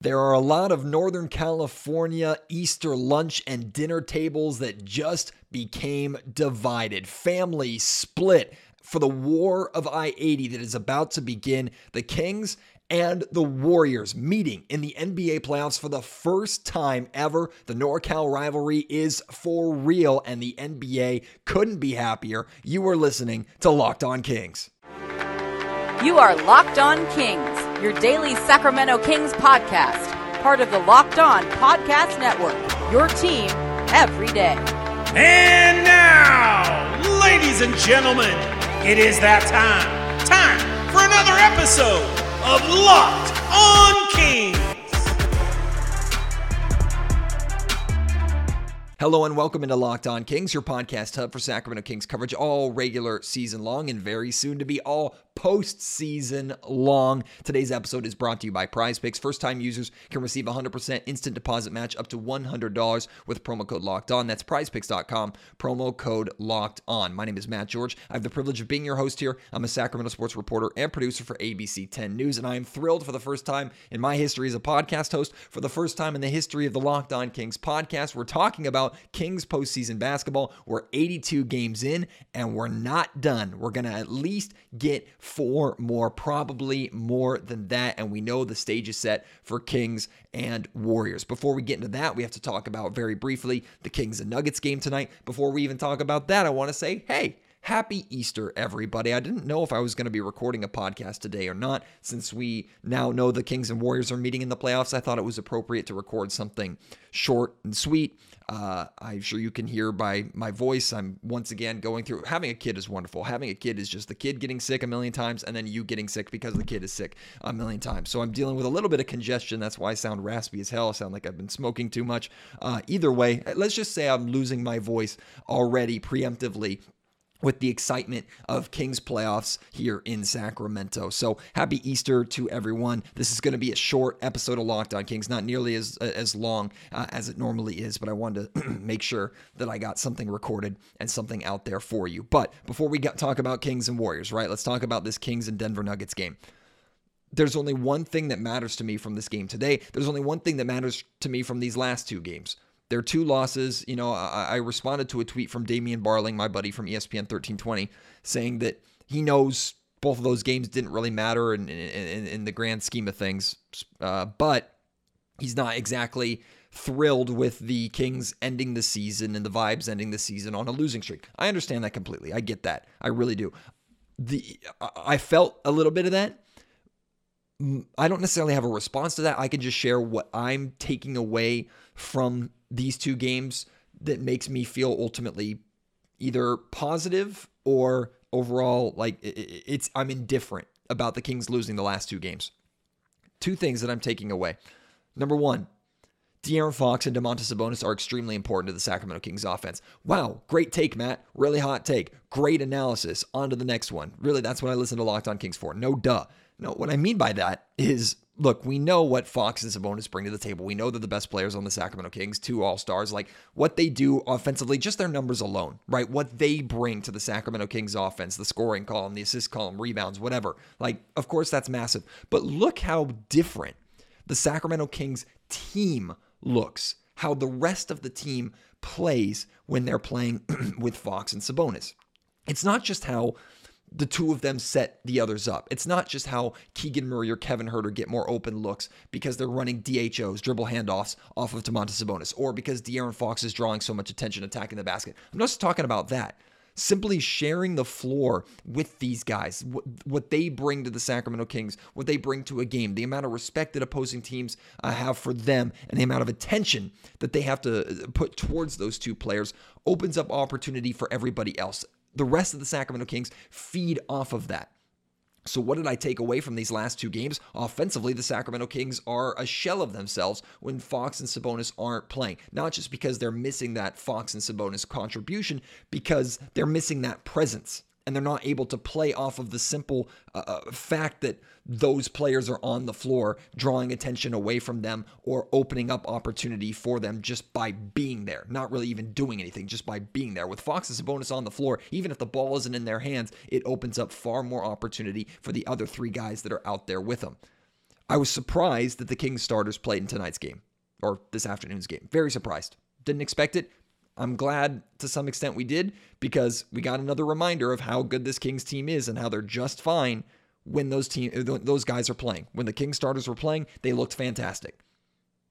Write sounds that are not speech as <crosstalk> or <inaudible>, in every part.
There are a lot of Northern California Easter lunch and dinner tables that just became divided. Families split for the war of I 80 that is about to begin. The Kings and the Warriors meeting in the NBA playoffs for the first time ever. The NorCal rivalry is for real, and the NBA couldn't be happier. You are listening to Locked On Kings. You are Locked On Kings, your daily Sacramento Kings podcast, part of the Locked On Podcast Network. Your team every day. And now, ladies and gentlemen, it is that time. Time for another episode of Locked On Kings. Hello and welcome into Locked On Kings, your podcast hub for Sacramento Kings coverage all regular season long and very soon to be all postseason long. Today's episode is brought to you by Prize Picks. First time users can receive 100% instant deposit match up to $100 with promo code locked on. That's prizepicks.com, promo code locked on. My name is Matt George. I have the privilege of being your host here. I'm a Sacramento sports reporter and producer for ABC 10 News, and I am thrilled for the first time in my history as a podcast host, for the first time in the history of the Locked On Kings podcast, we're talking about Kings postseason basketball. We're 82 games in, and we're not done. We're going to at least get four more, probably more than that. And we know the stage is set for Kings and Warriors. Before we get into that, we have to talk about very briefly the Kings and Nuggets game tonight. Before we even talk about that, I want to say, hey, Happy Easter, everybody. I didn't know if I was going to be recording a podcast today or not. Since we now know the Kings and Warriors are meeting in the playoffs, I thought it was appropriate to record something short and sweet. Uh, I'm sure you can hear by my voice. I'm once again going through having a kid is wonderful. Having a kid is just the kid getting sick a million times and then you getting sick because the kid is sick a million times. So I'm dealing with a little bit of congestion. That's why I sound raspy as hell. I sound like I've been smoking too much. Uh, either way, let's just say I'm losing my voice already preemptively with the excitement of Kings playoffs here in Sacramento. So happy Easter to everyone. This is going to be a short episode of Locked On Kings, not nearly as as long uh, as it normally is, but I wanted to <clears throat> make sure that I got something recorded and something out there for you. But before we talk about Kings and Warriors, right? Let's talk about this Kings and Denver Nuggets game there's only one thing that matters to me from this game today. There's only one thing that matters to me from these last two games. Their two losses, you know, I, I responded to a tweet from Damian Barling, my buddy from ESPN 1320, saying that he knows both of those games didn't really matter in, in, in the grand scheme of things, uh, but he's not exactly thrilled with the Kings ending the season and the vibes ending the season on a losing streak. I understand that completely. I get that. I really do. The I felt a little bit of that. I don't necessarily have a response to that. I can just share what I'm taking away from these two games that makes me feel ultimately either positive or overall like it's I'm indifferent about the Kings losing the last two games. Two things that I'm taking away. Number one, De'Aaron Fox and Domantas Sabonis are extremely important to the Sacramento Kings offense. Wow, great take, Matt. Really hot take. Great analysis. On to the next one. Really, that's what I listen to Locked On Kings for. No duh. No, what I mean by that is look, we know what Fox and Sabonis bring to the table. We know they're the best players on the Sacramento Kings, two All Stars. Like what they do offensively, just their numbers alone, right? What they bring to the Sacramento Kings offense, the scoring column, the assist column, rebounds, whatever. Like, of course, that's massive. But look how different the Sacramento Kings team looks, how the rest of the team plays when they're playing <clears throat> with Fox and Sabonis. It's not just how the two of them set the others up. It's not just how Keegan Murray or Kevin Huerter get more open looks because they're running DHOs, dribble handoffs off of Domantas Sabonis, or because De'Aaron Fox is drawing so much attention attacking the basket. I'm not just talking about that. Simply sharing the floor with these guys, what, what they bring to the Sacramento Kings, what they bring to a game, the amount of respect that opposing teams uh, have for them, and the amount of attention that they have to uh, put towards those two players opens up opportunity for everybody else the rest of the Sacramento Kings feed off of that. So, what did I take away from these last two games? Offensively, the Sacramento Kings are a shell of themselves when Fox and Sabonis aren't playing. Not just because they're missing that Fox and Sabonis contribution, because they're missing that presence and they're not able to play off of the simple uh, uh, fact that those players are on the floor, drawing attention away from them or opening up opportunity for them just by being there, not really even doing anything, just by being there. With Fox and Sabonis on the floor, even if the ball isn't in their hands, it opens up far more opportunity for the other three guys that are out there with them. I was surprised that the Kings starters played in tonight's game or this afternoon's game. Very surprised. Didn't expect it. I'm glad to some extent we did because we got another reminder of how good this Kings team is and how they're just fine when those team uh, those guys are playing. When the Kings starters were playing, they looked fantastic.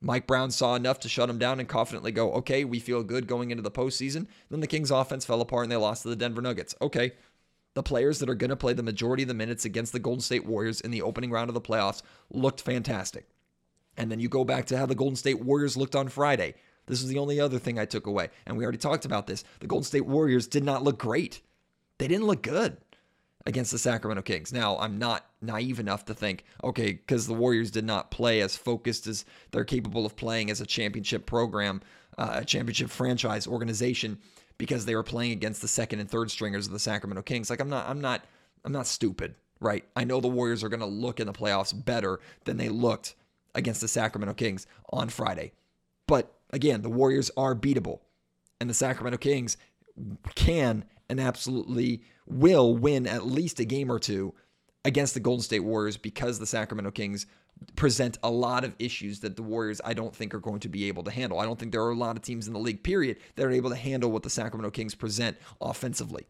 Mike Brown saw enough to shut him down and confidently go, okay, we feel good going into the postseason. Then the Kings offense fell apart and they lost to the Denver Nuggets. Okay. The players that are going to play the majority of the minutes against the Golden State Warriors in the opening round of the playoffs looked fantastic. And then you go back to how the Golden State Warriors looked on Friday. This is the only other thing I took away. And we already talked about this. The Golden State Warriors did not look great. They didn't look good against the Sacramento Kings. Now, I'm not naive enough to think, okay, because the Warriors did not play as focused as they're capable of playing as a championship program, uh, a championship franchise organization, because they were playing against the second and third stringers of the Sacramento Kings. Like I'm not, I'm not, I'm not stupid, right? I know the Warriors are going to look in the playoffs better than they looked against the Sacramento Kings on Friday. But again, the Warriors are beatable, and the Sacramento Kings can and absolutely will win at least a game or two against the Golden State Warriors because the Sacramento Kings present a lot of issues that the Warriors I don't think are going to be able to handle. I don't think there are a lot of teams in the league period that are able to handle what the Sacramento Kings present offensively.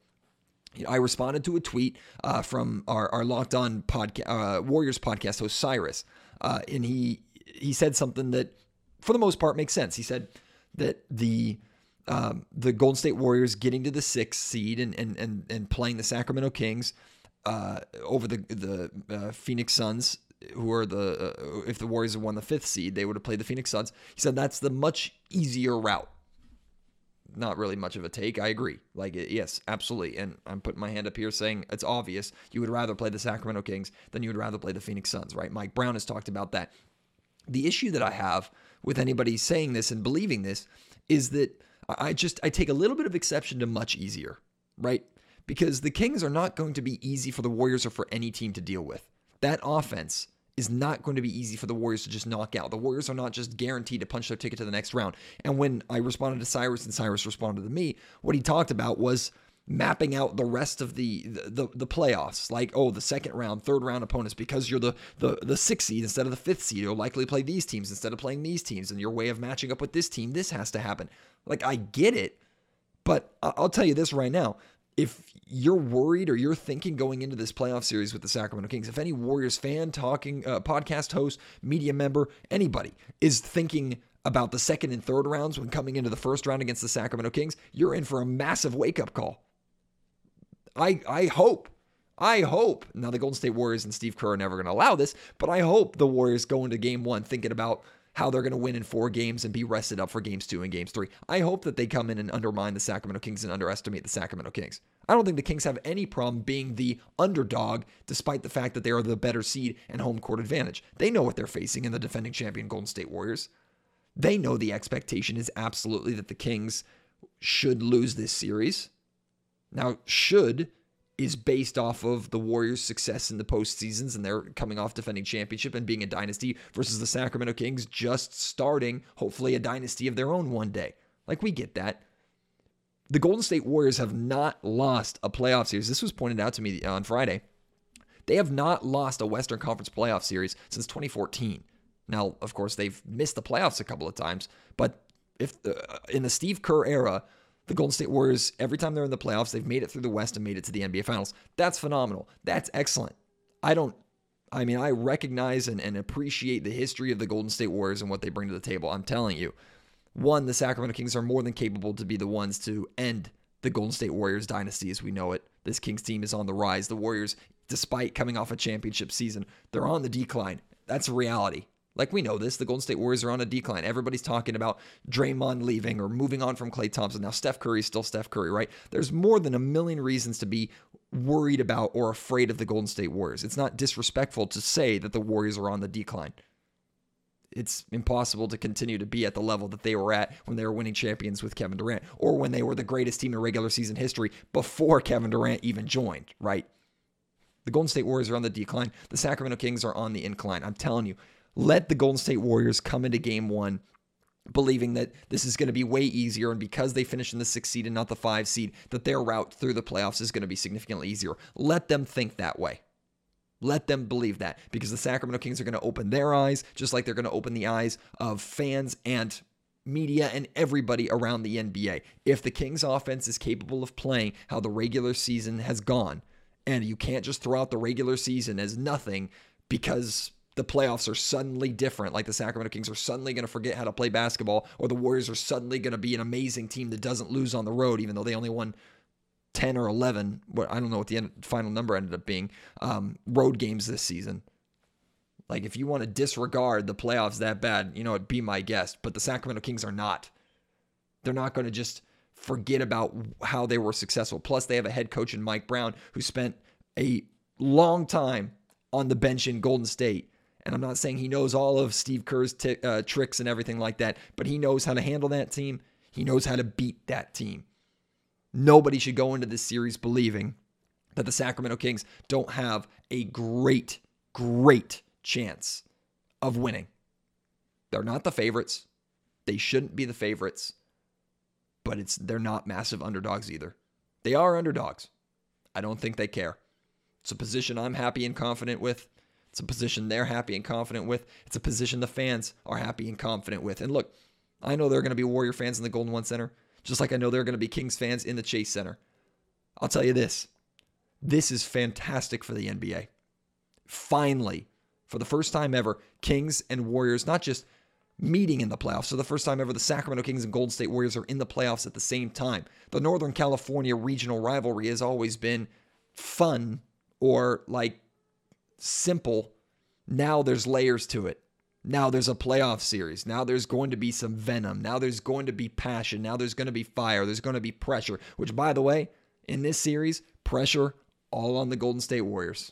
I responded to a tweet uh, from our, our Locked On podcast, uh, Warriors podcast host Cyrus, uh, and he he said something that, for the most part, makes sense. He said that the um, the Golden State Warriors getting to the sixth seed and and and, and playing the Sacramento Kings uh, over the the uh, Phoenix Suns, who are the uh, if the Warriors had won the fifth seed, they would have played the Phoenix Suns. He said that's the much easier route. Not really much of a take. I agree. Like yes, absolutely. And I'm putting my hand up here saying it's obvious. You would rather play the Sacramento Kings than you would rather play the Phoenix Suns, right? Mike Brown has talked about that. The issue that I have with anybody saying this and believing this is that I just I take a little bit of exception to much easier, right? Because the Kings are not going to be easy for the Warriors or for any team to deal with. That offense is not going to be easy for the Warriors to just knock out. The Warriors are not just guaranteed to punch their ticket to the next round. And when I responded to Cyrus and Cyrus responded to me, what he talked about was mapping out the rest of the, the the, playoffs. Like oh the second round third round opponents because you're the, the the sixth seed instead of the fifth seed you'll likely play these teams instead of playing these teams and your way of matching up with this team this has to happen. Like i get it but i'll tell you this right now. If you're worried or you're thinking going into this playoff series with the Sacramento Kings, if any Warriors fan, talking uh, podcast host, media member, anybody is thinking about the second and third rounds when coming into the first round against the Sacramento Kings, you're in for a massive wake up call. I I hope I hope now the Golden State Warriors and Steve Kerr are never going to allow this, but I hope the Warriors go into game one thinking about how they're going to win in four games and be rested up for games two and games three. I hope that they come in and undermine the Sacramento Kings and underestimate the Sacramento Kings. I don't think the Kings have any problem being the underdog, despite the fact that they are the better seed and home court advantage. They know what they're facing in the defending champion Golden State Warriors. They know the expectation is absolutely that the Kings should lose this series. Now, should is based off of the Warriors' success in the postseasons, and they're coming off defending championship and being a dynasty versus the Sacramento Kings just starting, hopefully, a dynasty of their own one day. Like, we get that. The Golden State Warriors have not lost a playoff series. This was pointed out to me on Friday. They have not lost a Western Conference playoff series since 2014. Now, of course, they've missed the playoffs a couple of times, but if uh, in the Steve Kerr era, the Golden State Warriors, every time they're in the playoffs, they've made it through the West and made it to the NBA Finals. That's phenomenal. That's excellent. I don't, I mean, I recognize and, and appreciate the history of the Golden State Warriors and what they bring to the table. I'm telling you, one, the Sacramento Kings are more than capable to be the ones to end the Golden State Warriors dynasty as we know it. This Kings team is on the rise. The Warriors, despite coming off a championship season, they're on the decline. That's reality. Like we know this, the Golden State Warriors are on a decline. Everybody's talking about Draymond leaving or moving on from Klay Thompson. Now Steph Curry is still Steph Curry, right? There's more than a million reasons to be worried about or afraid of the Golden State Warriors. It's not disrespectful to say that the Warriors are on the decline. It's impossible to continue to be at the level that they were at when they were winning champions with Kevin Durant or when they were the greatest team in regular season history before Kevin Durant even joined, right? The Golden State Warriors are on the decline. The Sacramento Kings are on the incline. I'm telling you, let the Golden State Warriors come into game one believing that this is going to be way easier and because they finish in the sixth seed and not the five seed that their route through the playoffs is going to be significantly easier let them think that way Let them believe that because the Sacramento Kings are going to open their eyes, just like they're going to open the eyes of fans and media and everybody around the NBA. If the Kings offense is capable of playing how the regular season has gone, and you can't just throw out the regular season as nothing because the playoffs are suddenly different, like the Sacramento Kings are suddenly going to forget how to play basketball, or the Warriors are suddenly going to be an amazing team that doesn't lose on the road, even though they only won 10 or 11. What I don't know what the end, final number ended up being. Um, road games this season. Like, if you want to disregard the playoffs that bad, you know, it'd be my guest. But the Sacramento Kings are not. They're not going to just forget about how they were successful. Plus, they have a head coach in Mike Brown who spent a long time on the bench in Golden State. And I'm not saying he knows all of Steve Kerr's t- uh, tricks and everything like that, but he knows how to handle that team. He knows how to beat that team. Nobody should go into this series believing that the Sacramento Kings don't have a great, great chance of winning. They're not the favorites. They shouldn't be the favorites, but it's they're not massive underdogs either. They are underdogs. I don't think they care. It's a position I'm happy and confident with. It's a position they're happy and confident with. It's a position the fans are happy and confident with. And look, I know there are going to be Warrior fans in the Golden One Center, just like I know there are going to be Kings fans in the Chase Center. I'll tell you this this is fantastic for the NBA. Finally, for the first time ever, Kings and Warriors not just meeting in the playoffs. So the first time ever, the Sacramento Kings and Golden State Warriors are in the playoffs at the same time. The Northern California regional rivalry has always been fun or like simple. Now there's layers to it. Now there's a playoff series. Now there's going to be some venom. Now there's going to be passion. Now there's going to be fire. There's going to be pressure, which, by the way, in this series, pressure all on the Golden State Warriors,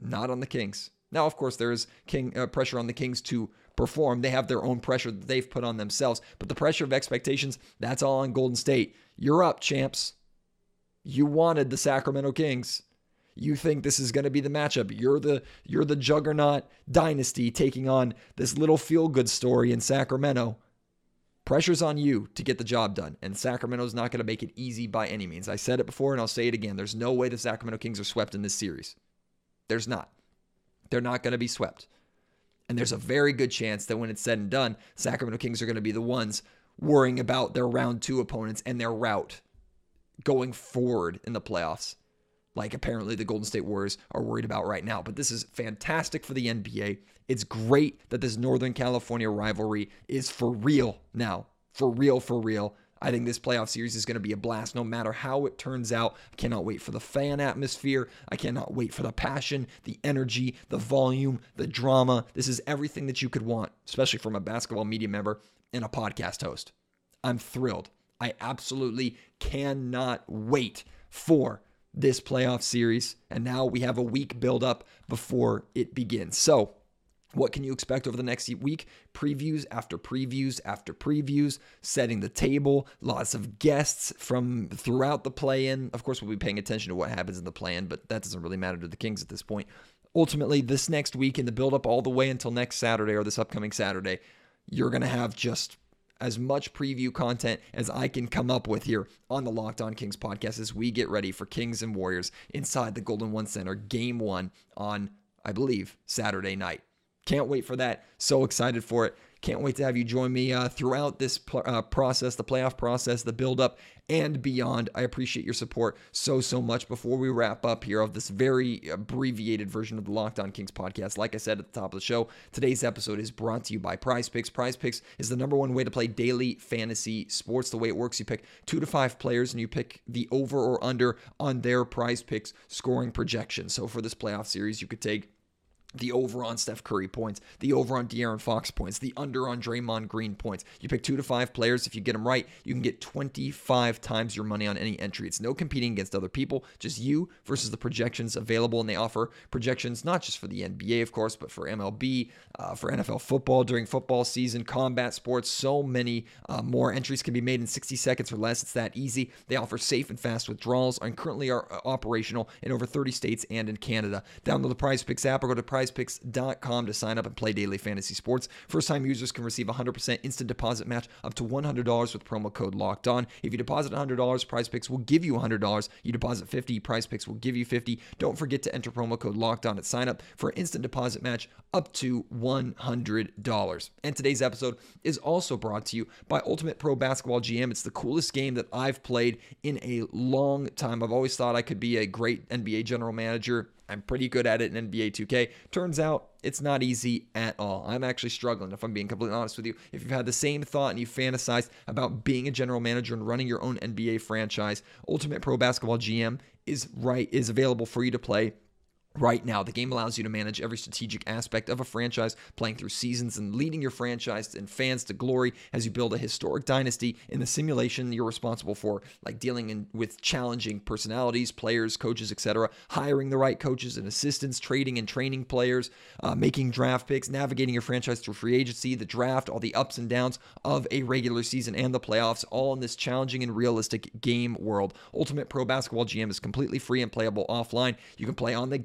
not on the Kings. Now, of course, there is king uh, pressure on the Kings to perform. They have their own pressure that they've put on themselves, but the pressure of expectations, that's all on Golden State. You're up, champs. You wanted the Sacramento Kings. You think this is going to be the matchup. You're the you're the juggernaut dynasty taking on this little feel-good story in Sacramento. Pressure's on you to get the job done, and Sacramento's not going to make it easy by any means. I said it before and I'll say it again. There's no way the Sacramento Kings are swept in this series. There's not. They're not going to be swept. And there's a very good chance that when it's said and done, Sacramento Kings are going to be the ones worrying about their round two opponents and their route going forward in the playoffs like apparently the Golden State Warriors are worried about right now. But this is fantastic for the NBA. It's great that this Northern California rivalry is for real now. For real, for real. I think this playoff series is going to be a blast no matter how it turns out. I cannot wait for the fan atmosphere. I cannot wait for the passion, the energy, the volume, the drama. This is everything that you could want, especially from a basketball media member and a podcast host. I'm thrilled. I absolutely cannot wait for this playoff series. And now we have a week build up before it begins. So, what can you expect over the next week? Previews after previews after previews, setting the table, lots of guests from throughout the play in. Of course, we'll be paying attention to what happens in the play in, but that doesn't really matter to the Kings at this point. Ultimately, this next week in the build up all the way until next Saturday or this upcoming Saturday, you're going to have just as much preview content as I can come up with here on the Locked On Kings podcast as we get ready for Kings and Warriors inside the Golden One Center, game one on, I believe, Saturday night. Can't wait for that. So excited for it. Can't wait to have you join me uh, throughout this uh, process, the playoff process, the build up, and beyond. I appreciate your support so, so much. Before we wrap up here of this very abbreviated version of the Locked On Kings podcast, like I said at the top of the show, today's episode is brought to you by Prize Picks. Prize Picks is the number one way to play daily fantasy sports. The way it works, you pick two to five players and you pick the over or under on their Prize Picks scoring projection. So for this playoff series, you could take the over on Steph Curry points, the over on De'Aaron Fox points, the under on Draymond Green points. You pick two to five players. If you get them right, you can get 25 times your money on any entry. It's no competing against other people, just you versus the projections available. And they offer projections not just for the NBA, of course, but for MLB, uh, for NFL football during football season, combat sports. So many uh, more entries can be made in 60 seconds or less. It's that easy. They offer safe and fast withdrawals and currently are uh, operational in over 30 states and in Canada. Download the Prize Picks app or go to Prize prizepicks.com to sign up and play daily fantasy sports. First time users can receive 100% instant deposit match up to $100 with promo code locked on. If you deposit $100, prize picks will give you $100. You deposit 50, prize picks will give you 50. Don't forget to enter promo code locked on at sign up for an instant deposit match up to $100. And today's episode is also brought to you by Ultimate Pro Basketball GM. It's the coolest game that I've played in a long time. I've always thought I could be a great NBA general manager. I'm pretty good at it in NBA 2K. Turns out it's not easy at all. I'm actually struggling, if I'm being completely honest with you. If you've had the same thought and you fantasized about being a general manager and running your own NBA franchise, Ultimate Pro Basketball GM is right is available for you to play Right now, the game allows you to manage every strategic aspect of a franchise, playing through seasons and leading your franchise and fans to glory as you build a historic dynasty in the simulation you're responsible for, like dealing in, with challenging personalities, players, coaches, etc., hiring the right coaches and assistants, trading and training players, uh, making draft picks, navigating your franchise through free agency, the draft, all the ups and downs of a regular season and the playoffs, all in this challenging and realistic game world. Ultimate Pro Basketball GM is completely free and playable offline. You can play on the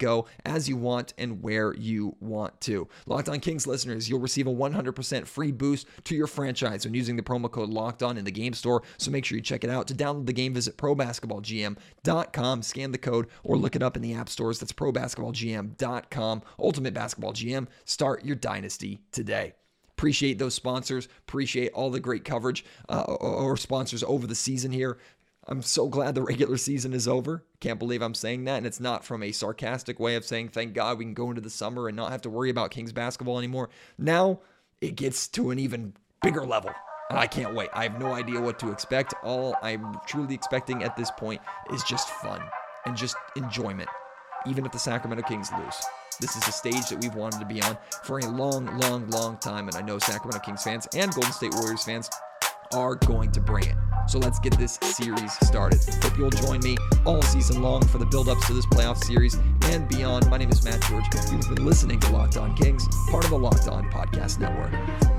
as you want and where you want to. Locked On Kings listeners, you'll receive a 100% free boost to your franchise when using the promo code Locked On in the game store. So make sure you check it out. To download the game, visit ProBasketballGM.com, scan the code, or look it up in the app stores. That's ProBasketballGM.com. Ultimate Basketball GM. Start your dynasty today appreciate those sponsors appreciate all the great coverage uh, or sponsors over the season here I'm so glad the regular season is over. Can't believe I'm saying that. And it's not from a sarcastic way of saying, thank God we can go into the summer and not have to worry about Kings basketball anymore. Now it gets to an even bigger level. And I can't wait. I have no idea what to expect. All I'm truly expecting at this point is just fun and just enjoyment, even if the Sacramento Kings lose. This is a stage that we've wanted to be on for a long, long, long time. And I know Sacramento Kings fans and Golden State Warriors fans are going to bring it. So let's get this series started. Hope you'll join me all season long for the build-ups to this playoff series and beyond. My name is Matt George. You've been listening to Locked On Kings, part of the Locked On Podcast Network.